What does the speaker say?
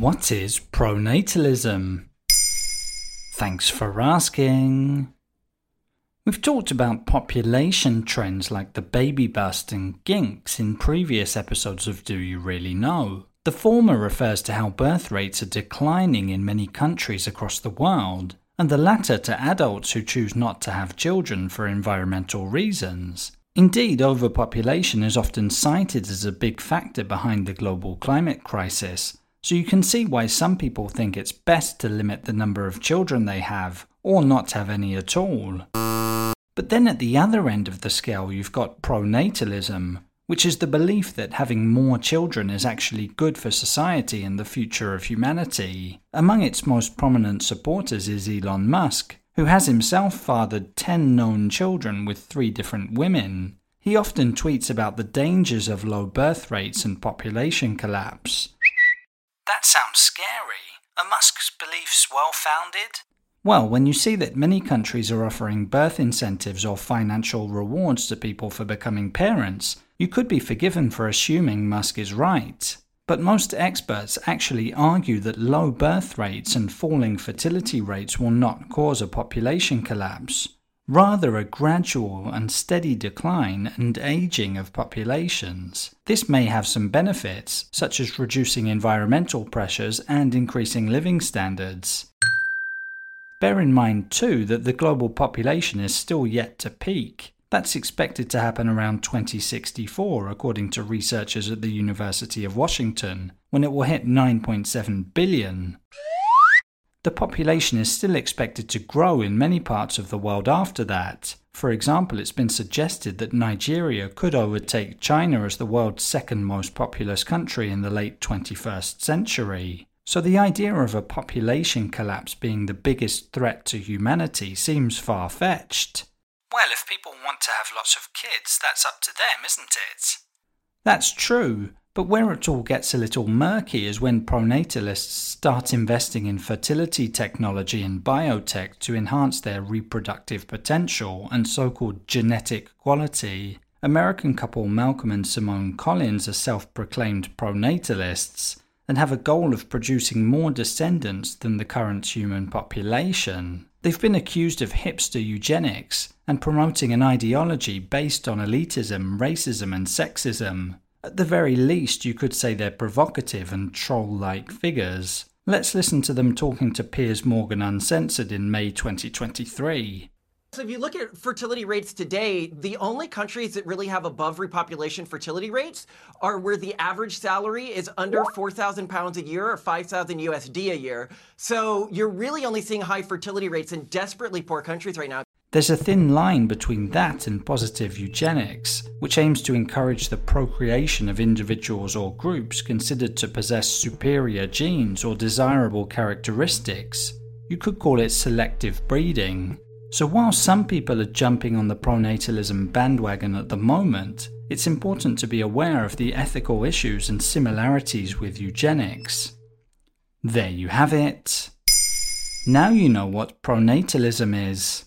What is pronatalism? Thanks for asking. We've talked about population trends like the baby bust and ginks in previous episodes of Do You Really Know? The former refers to how birth rates are declining in many countries across the world, and the latter to adults who choose not to have children for environmental reasons. Indeed, overpopulation is often cited as a big factor behind the global climate crisis, so you can see why some people think it's best to limit the number of children they have, or not have any at all. But then at the other end of the scale, you've got pronatalism, which is the belief that having more children is actually good for society and the future of humanity. Among its most prominent supporters is Elon Musk, who has himself fathered 10 known children with three different women. He often tweets about the dangers of low birth rates and population collapse. That sounds scary. Are Musk's beliefs well founded? Well, when you see that many countries are offering birth incentives or financial rewards to people for becoming parents, you could be forgiven for assuming Musk is right. But most experts actually argue that low birth rates and falling fertility rates will not cause a population collapse, rather a gradual and steady decline and aging of populations. This may have some benefits, such as reducing environmental pressures and increasing living standards. Bear in mind, too, that the global population is still yet to peak. That's expected to happen around 2064, according to researchers at the University of Washington, when it will hit 9.7 billion. The population is still expected to grow in many parts of the world after that. For example, it's been suggested that Nigeria could overtake China as the world's second most populous country in the late 21st century. So the idea of a population collapse being the biggest threat to humanity seems far fetched. Well, if people want to have lots of kids, that's up to them, isn't it? That's true, but where it all gets a little murky is when pronatalists start investing in fertility technology and biotech to enhance their reproductive potential and so called genetic quality. American couple Malcolm and Simone Collins are self proclaimed pronatalists and have a goal of producing more descendants than the current human population. They've been accused of hipster eugenics and promoting an ideology based on elitism, racism, and sexism. At the very least, you could say they're provocative and troll like figures. Let's listen to them talking to Piers Morgan Uncensored in May 2023. So if you look at fertility rates today, the only countries that really have above repopulation fertility rates are where the average salary is under 4,000 pounds a year or 5,000 USD a year. So you're really only seeing high fertility rates in desperately poor countries right now. There's a thin line between that and positive eugenics, which aims to encourage the procreation of individuals or groups considered to possess superior genes or desirable characteristics. You could call it selective breeding. So while some people are jumping on the pronatalism bandwagon at the moment, it's important to be aware of the ethical issues and similarities with eugenics. There you have it. Now you know what pronatalism is.